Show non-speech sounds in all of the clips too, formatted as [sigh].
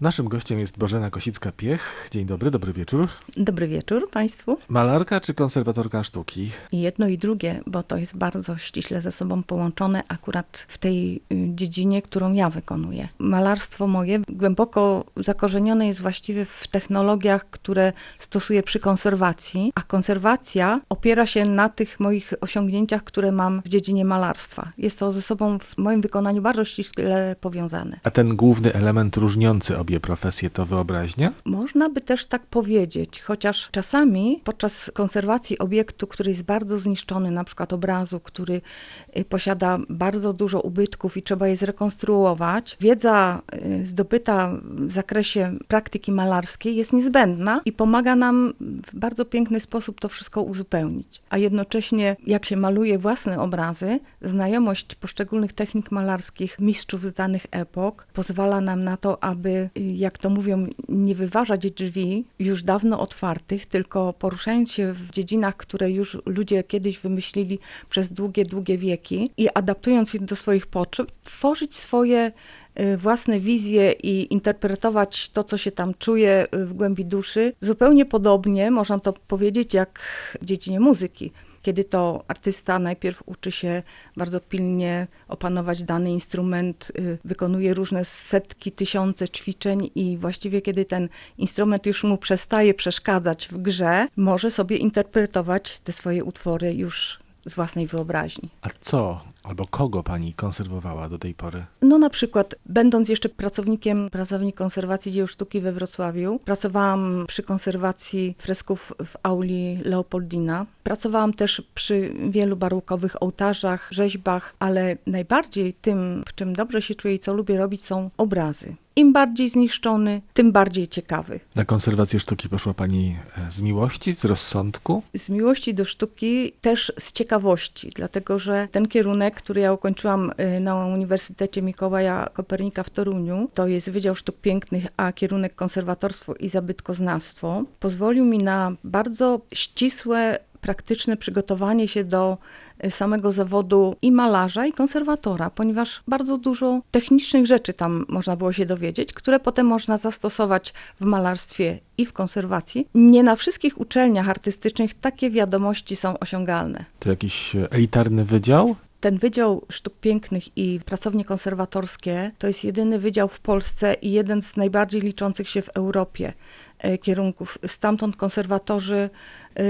Naszym gościem jest Bożena Kosicka-Piech. Dzień dobry, dobry wieczór. Dobry wieczór Państwu. Malarka czy konserwatorka sztuki? Jedno i drugie, bo to jest bardzo ściśle ze sobą połączone akurat w tej y, dziedzinie, którą ja wykonuję. Malarstwo moje głęboko zakorzenione jest właściwie w technologiach, które stosuję przy konserwacji, a konserwacja opiera się na tych moich osiągnięciach, które mam w dziedzinie malarstwa. Jest to ze sobą w moim wykonaniu bardzo ściśle powiązane. A ten główny element różniący obie profesje to wyobraźnia? Można by też tak powiedzieć, chociaż czasami podczas konserwacji obiektu, który jest bardzo zniszczony, na przykład obrazu, który y, posiada bardzo dużo ubytków i trzeba je zrekonstruować, wiedza y, zdobyta w zakresie praktyki malarskiej jest niezbędna i pomaga nam w bardzo piękny sposób to wszystko uzupełnić. A jednocześnie, jak się maluje własne obrazy, znajomość poszczególnych technik malarskich mistrzów z danych epok pozwala nam na to, aby jak to mówią, nie wyważać drzwi już dawno otwartych, tylko poruszając się w dziedzinach, które już ludzie kiedyś wymyślili przez długie, długie wieki i adaptując je do swoich potrzeb, tworzyć swoje y, własne wizje i interpretować to, co się tam czuje y, w głębi duszy, zupełnie podobnie, można to powiedzieć, jak w dziedzinie muzyki kiedy to artysta najpierw uczy się bardzo pilnie opanować dany instrument, y, wykonuje różne setki, tysiące ćwiczeń i właściwie kiedy ten instrument już mu przestaje przeszkadzać w grze, może sobie interpretować te swoje utwory już z własnej wyobraźni. A co albo kogo pani konserwowała do tej pory? No na przykład, będąc jeszcze pracownikiem pracowni konserwacji dzieł sztuki we Wrocławiu, pracowałam przy konserwacji fresków w auli Leopoldina. Pracowałam też przy wielu barokowych ołtarzach, rzeźbach, ale najbardziej tym, w czym dobrze się czuję i co lubię robić, są obrazy. Im bardziej zniszczony, tym bardziej ciekawy. Na konserwację sztuki poszła pani e, z miłości, z rozsądku? Z miłości do sztuki, też z ciekawości, dlatego że ten kierunek, który ja ukończyłam y, na Uniwersytecie Mikołaja Kopernika w Toruniu, to jest Wydział Sztuk Pięknych, a kierunek konserwatorstwo i zabytkoznawstwo, pozwolił mi na bardzo ścisłe, praktyczne przygotowanie się do y, samego zawodu i malarza, i konserwatora, ponieważ bardzo dużo technicznych rzeczy tam można było się dowiedzieć, które potem można zastosować w malarstwie i w konserwacji. Nie na wszystkich uczelniach artystycznych takie wiadomości są osiągalne. To jakiś e, elitarny wydział? Ten Wydział Sztuk Pięknych i Pracownie Konserwatorskie to jest jedyny wydział w Polsce i jeden z najbardziej liczących się w Europie e, kierunków. Stamtąd konserwatorzy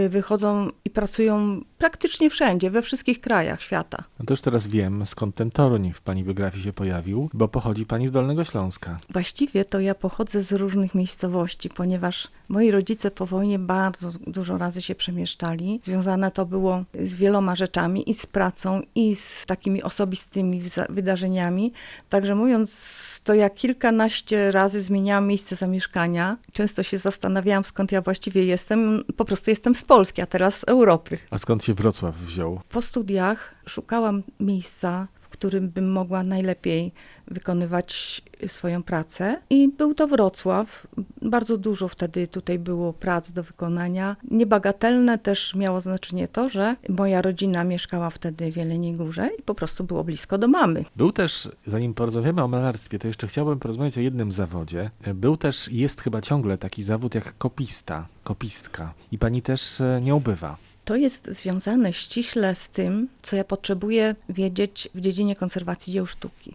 wychodzą i pracują praktycznie wszędzie, we wszystkich krajach świata. No to już teraz wiem, skąd ten Toruń w pani biografii się pojawił, bo pochodzi pani z Dolnego Śląska. Właściwie to ja pochodzę z różnych miejscowości, ponieważ moi rodzice po wojnie bardzo dużo razy się przemieszczali. Związane to było z wieloma rzeczami i z pracą, i z takimi osobistymi wydarzeniami. Także mówiąc to ja kilkanaście razy zmieniałam miejsce zamieszkania. Często się zastanawiałam, skąd ja właściwie jestem. Po prostu jestem z Polski, a teraz z Europy. A skąd się Wrocław wziął? Po studiach szukałam miejsca, którym bym mogła najlepiej wykonywać swoją pracę. I był to Wrocław. Bardzo dużo wtedy tutaj było prac do wykonania. Niebagatelne też miało znaczenie to, że moja rodzina mieszkała wtedy w Jeleniej Górze i po prostu było blisko do mamy. Był też, zanim porozmawiamy o malarstwie, to jeszcze chciałbym porozmawiać o jednym zawodzie. Był też, jest chyba ciągle taki zawód jak kopista, kopistka. I pani też e, nie ubywa. To jest związane ściśle z tym, co ja potrzebuję wiedzieć w dziedzinie konserwacji dzieł sztuki.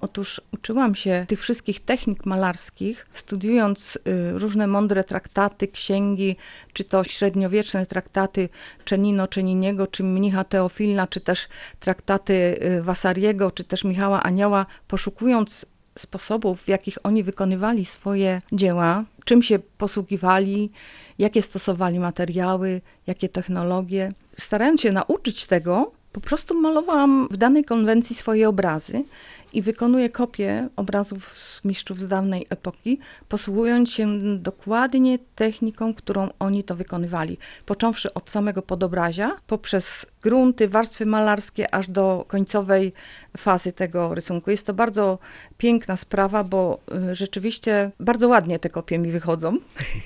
Otóż uczyłam się tych wszystkich technik malarskich, studiując y, różne mądre traktaty, księgi, czy to średniowieczne traktaty Czenino Czeniniego, czy mnicha Teofilna, czy też traktaty y, Wasariego, czy też Michała Anioła, poszukując sposobów, w jakich oni wykonywali swoje dzieła, czym się posługiwali, jakie stosowali materiały, jakie technologie. Starając się nauczyć tego, po prostu malowałam w danej konwencji swoje obrazy i wykonuje kopie obrazów z mistrzów z dawnej epoki, posługując się dokładnie techniką, którą oni to wykonywali. Począwszy od samego podobrazia, poprzez grunty, warstwy malarskie, aż do końcowej fazy tego rysunku. Jest to bardzo piękna sprawa, bo y, rzeczywiście bardzo ładnie te kopie mi wychodzą.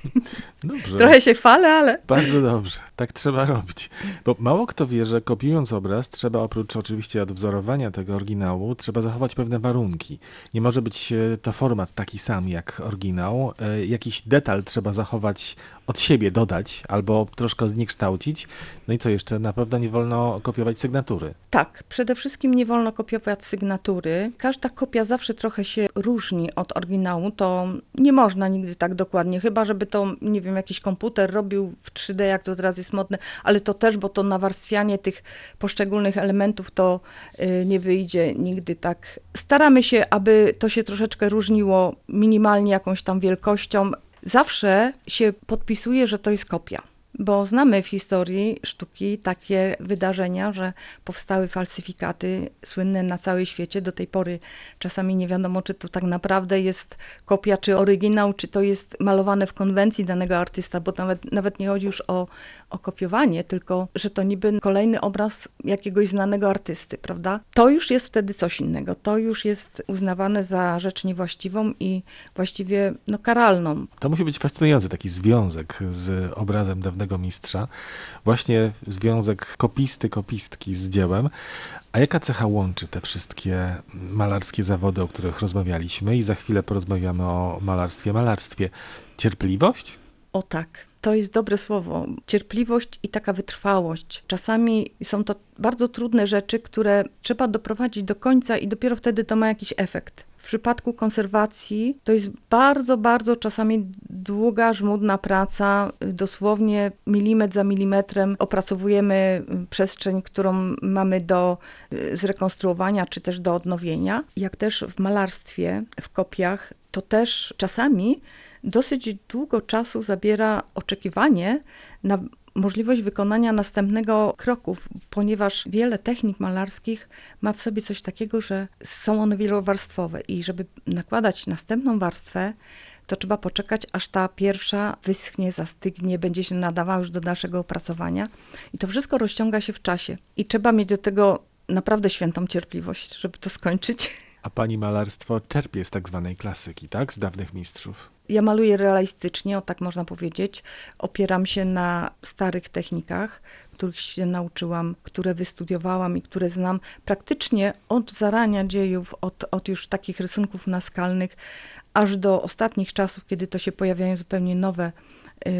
[laughs] Dobrze. Trochę się chwalę, ale Bardzo dobrze, tak trzeba robić. Bo mało kto wie, że kopiując obraz, trzeba oprócz oczywiście odwzorowania tego oryginału, trzeba zachować pewne warunki. Nie może być e, to format taki sam jak oryginał. E, Jakiś detal trzeba zachować od siebie, dodać albo troszkę zniekształcić. No i co jeszcze? Na pewno nie wolno kopiować sygnatury. Tak, przede wszystkim nie wolno kopiować sygnatury. Każda kopia zawsze trochę się różni od oryginału. To nie można nigdy tak dokładnie, chyba żeby to, nie wiem, jakiś komputer robił w 3D, jak to teraz jest modne, ale to też, bo to nawarstwianie tych poszczególnych elementów to y, nie wyjdzie nigdy tak. Staramy się, aby to się troszeczkę różniło minimalnie jakąś tam wielkością. Zawsze się podpisuje, że to jest kopia. Bo znamy w historii sztuki takie wydarzenia, że powstały falsyfikaty słynne na całym świecie. Do tej pory czasami nie wiadomo, czy to tak naprawdę jest kopia, czy oryginał, czy to jest malowane w konwencji danego artysta, bo nawet, nawet nie chodzi już o, o kopiowanie, tylko że to niby kolejny obraz jakiegoś znanego artysty, prawda? To już jest wtedy coś innego. To już jest uznawane za rzecz niewłaściwą i właściwie no, karalną. To musi być fascynujący taki związek z obrazem dawnego mistrza. Właśnie związek kopisty, kopistki z dziełem. A jaka cecha łączy te wszystkie malarskie zawody, o których rozmawialiśmy? I za chwilę porozmawiamy o malarstwie. Malarstwie cierpliwość? O tak. To jest dobre słowo. Cierpliwość i taka wytrwałość. Czasami są to bardzo trudne rzeczy, które trzeba doprowadzić do końca i dopiero wtedy to ma jakiś efekt. W przypadku konserwacji to jest bardzo, bardzo czasami długa, żmudna praca. Dosłownie milimetr za milimetrem opracowujemy przestrzeń, którą mamy do y, zrekonstruowania czy też do odnowienia. Jak też w malarstwie, w kopiach, to też czasami dosyć długo czasu zabiera oczekiwanie na możliwość wykonania następnego kroku, ponieważ wiele technik malarskich ma w sobie coś takiego, że są one wielowarstwowe i żeby nakładać następną warstwę, to trzeba poczekać, aż ta pierwsza wyschnie, zastygnie, będzie się nadawała już do dalszego opracowania. I to wszystko rozciąga się w czasie. I trzeba mieć do tego naprawdę świętą cierpliwość, żeby to skończyć. A pani malarstwo czerpie z tak zwanej klasyki, tak? Z dawnych mistrzów. Ja maluję realistycznie, o tak można powiedzieć. Opieram się na starych technikach, których się nauczyłam, które wystudiowałam i które znam praktycznie od zarania dziejów, od, od już takich rysunków naskalnych, aż do ostatnich czasów, kiedy to się pojawiają zupełnie nowe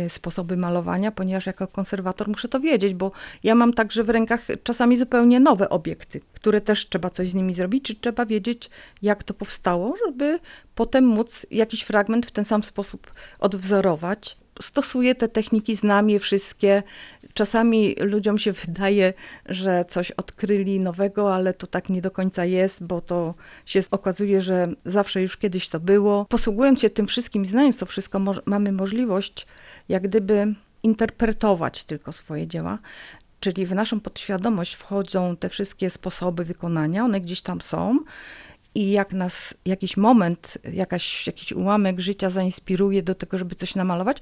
sposoby malowania, ponieważ jako konserwator muszę to wiedzieć, bo ja mam także w rękach czasami zupełnie nowe obiekty, które też trzeba coś z nimi zrobić, czy trzeba wiedzieć, jak to powstało, żeby potem móc jakiś fragment w ten sam sposób odwzorować. Stosuję te techniki, znam je wszystkie. Czasami ludziom się [laughs] wydaje, że coś odkryli nowego, ale to tak nie do końca jest, bo to się okazuje, że zawsze już kiedyś to było. Posługując się tym wszystkim, znając to wszystko, mo mamy możliwość jak gdyby interpretować tylko swoje dzieła. Czyli w naszą podświadomość wchodzą te wszystkie sposoby wykonania, one gdzieś tam są. I jak nas jakiś moment, jakaś, jakiś ułamek życia zainspiruje do tego, żeby coś namalować,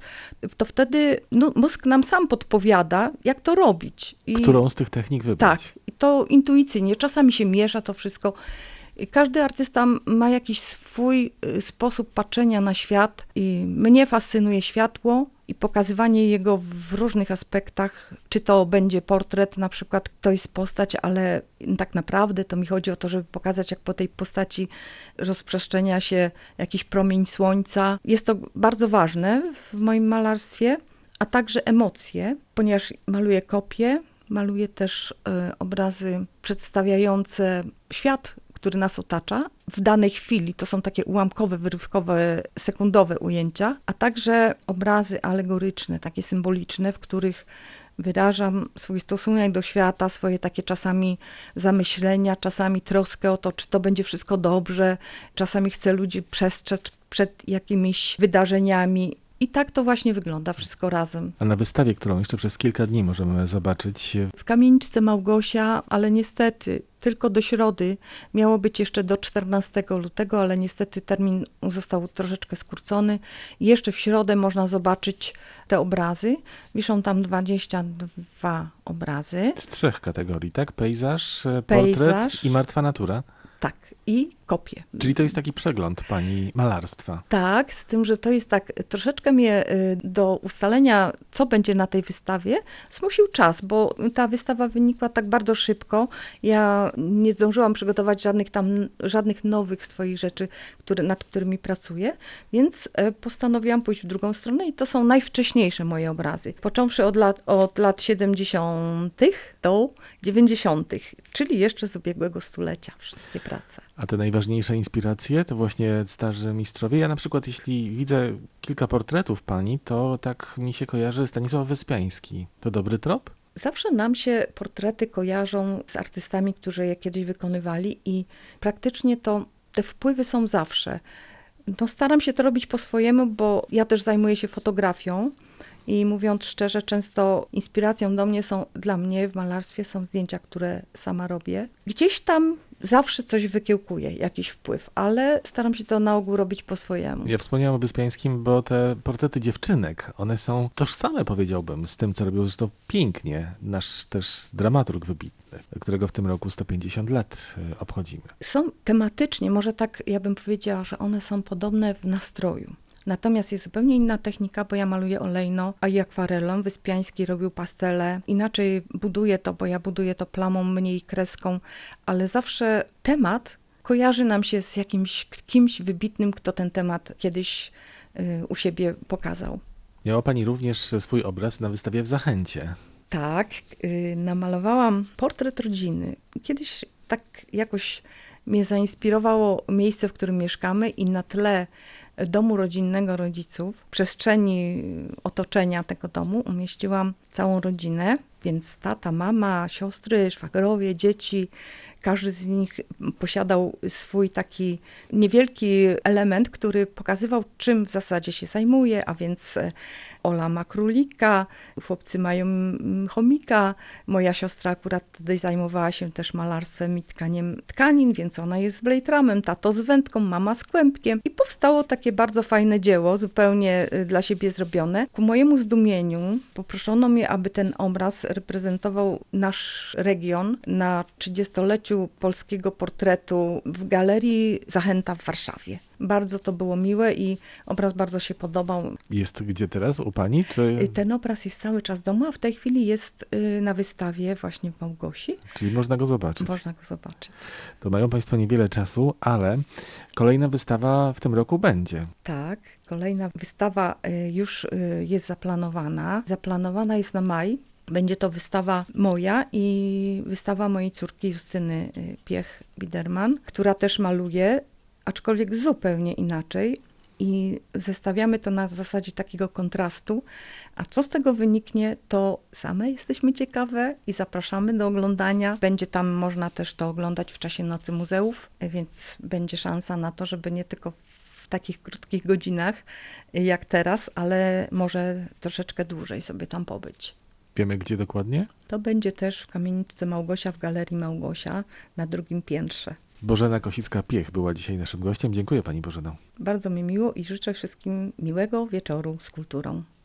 to wtedy no, mózg nam sam podpowiada, jak to robić. I Którą z tych technik wybrać? tak, to intuicyjnie. Czasami się miesza to wszystko. Każdy artysta ma jakiś swój y, sposób patrzenia na świat. I mnie fascynuje światło i pokazywanie jego w różnych aspektach. Czy to będzie portret, na przykład to jest postać, ale tak naprawdę to mi chodzi o to, żeby pokazać, jak po tej postaci rozprzestrzenia się jakiś promień słońca. Jest to bardzo ważne w moim malarstwie, a także emocje, ponieważ maluję kopie, maluję też y, obrazy przedstawiające świat, który nas otacza w danej chwili. To są takie ułamkowe, wyrywkowe, sekundowe ujęcia, a także obrazy alegoryczne, takie symboliczne, w których wyrażam swój stosunek do świata, swoje takie czasami zamyślenia, czasami troskę o to, czy to będzie wszystko dobrze, czasami chcę ludzi przestrzec przed jakimiś wydarzeniami. I tak to właśnie wygląda wszystko razem. A na wystawie, którą jeszcze przez kilka dni możemy zobaczyć, W kamieniczce Małgosia, ale niestety tylko do środy. Miało być jeszcze do 14 lutego, ale niestety termin został troszeczkę skrócony. Jeszcze w środę można zobaczyć te obrazy. Wiszą tam 22 obrazy. z trzech kategorii, tak? Pejzaż, e, Pejzaż. portret i martwa natura. Tak, i kopie. Czyli to jest taki przegląd pani malarstwa. Tak, z tym, że to jest tak, troszeczkę mnie y, do ustalenia, co będzie na tej wystawie, zmusił czas, bo ta wystawa wynikła tak bardzo szybko. Ja nie zdążyłam przygotować żadnych tam, żadnych nowych swoich rzeczy, które, nad którymi pracuję, więc e, postanowiłam pójść w drugą stronę i to są najwcześniejsze moje obrazy. Począwszy od lat, od lat 70. do 90., czyli jeszcze z ubiegłego stulecia wszystkie prace. A te najważniejsze inspiracje to właśnie starzy mistrzowie. Ja na przykład, jeśli widzę kilka portretów pani, to tak mi się kojarzy Stanisław Wyspiański. To dobry trop? Zawsze nam się portrety kojarzą z artystami, którzy je kiedyś wykonywali i praktycznie to te wpływy są zawsze. No, staram się to robić po swojemu, bo ja też zajmuję się fotografią i mówiąc szczerze, często inspiracją do mnie są, dla mnie w malarstwie są zdjęcia, które sama robię. Gdzieś tam zawsze coś wykiełkuje, jakiś wpływ, ale staram się to na ogół robić po swojemu. Ja wspomniałem o Wyspiańskim, bo te portrety dziewczynek, one są tożsame, powiedziałbym, z tym, co robił zresztą pięknie nasz też dramaturg wybitny, którego w tym roku 150 lat y, obchodzimy. są tematycznie, może tak ja bym powiedziała, że one są podobne w nastroju. Natomiast jest zupełnie inna technika, bo ja maluję olejno, a i akwarelą. Wyspiański robił pastele. Inaczej buduję to, bo ja buduję to plamą, mniej kreską, ale zawsze temat kojarzy nam się z jakimś kimś wybitnym, kto ten temat kiedyś y, u siebie pokazał. Miała pani również swój obraz na wystawie w Zachęcie. Tak, y, namalowałam portret rodziny. Kiedyś tak jakoś mnie zainspirowało miejsce, w którym mieszkamy i na tle domu rodzinnego rodziców, przestrzeni otoczenia tego domu umieściłam całą rodzinę, więc tata, mama, siostry, szwagrowie, dzieci. Każdy z nich posiadał swój taki niewielki element, który pokazywał, czym w zasadzie się zajmuje, a więc e, Ola ma królika, chłopcy mają mm, chomika. Moja siostra akurat wtedy zajmowała się też malarstwem i tkaniem tkanin, więc ona jest z blejtramem, tato z wędką, mama z kłębkiem. I powstało takie bardzo fajne dzieło, zupełnie y, dla siebie zrobione. Ku mojemu zdumieniu poproszono mnie, aby ten obraz reprezentował nasz region na 30-leciu polskiego portretu w Galerii Zachęta w Warszawie. Bardzo to było miłe i obraz bardzo się podobał. Jest gdzie teraz? U pani? Czy... Y, Ten obraz jest cały czas w domu, a w tej chwili jest y, na wystawie właśnie w Małgosi. Czyli można go zobaczyć. Można go zobaczyć. To mają państwo niewiele czasu, ale kolejna wystawa w tym roku będzie. Tak, kolejna wystawa y, już jest zaplanowana. Zaplanowana jest na maj. Będzie to wystawa moja i wystawa mojej córki Justyny Piech-Biderman, która też maluje, aczkolwiek zupełnie inaczej. I zestawiamy to na zasadzie takiego kontrastu. A co z tego wyniknie, to same jesteśmy ciekawe i zapraszamy do oglądania. Będzie tam można też to oglądać w czasie Nocy Muzeów, więc będzie szansa na to, żeby nie tylko w takich krótkich godzinach jak teraz, ale może troszeczkę dłużej sobie tam pobyć. Wiemy gdzie dokładnie? To będzie też w kamieniczce Małgosia w Galerii Małgosia na drugim piętrze. Bożena Kosicka-Piech była dzisiaj naszym gościem. Dziękuję pani Bożeno. Bardzo mi miło i życzę wszystkim miłego wieczoru z kulturą.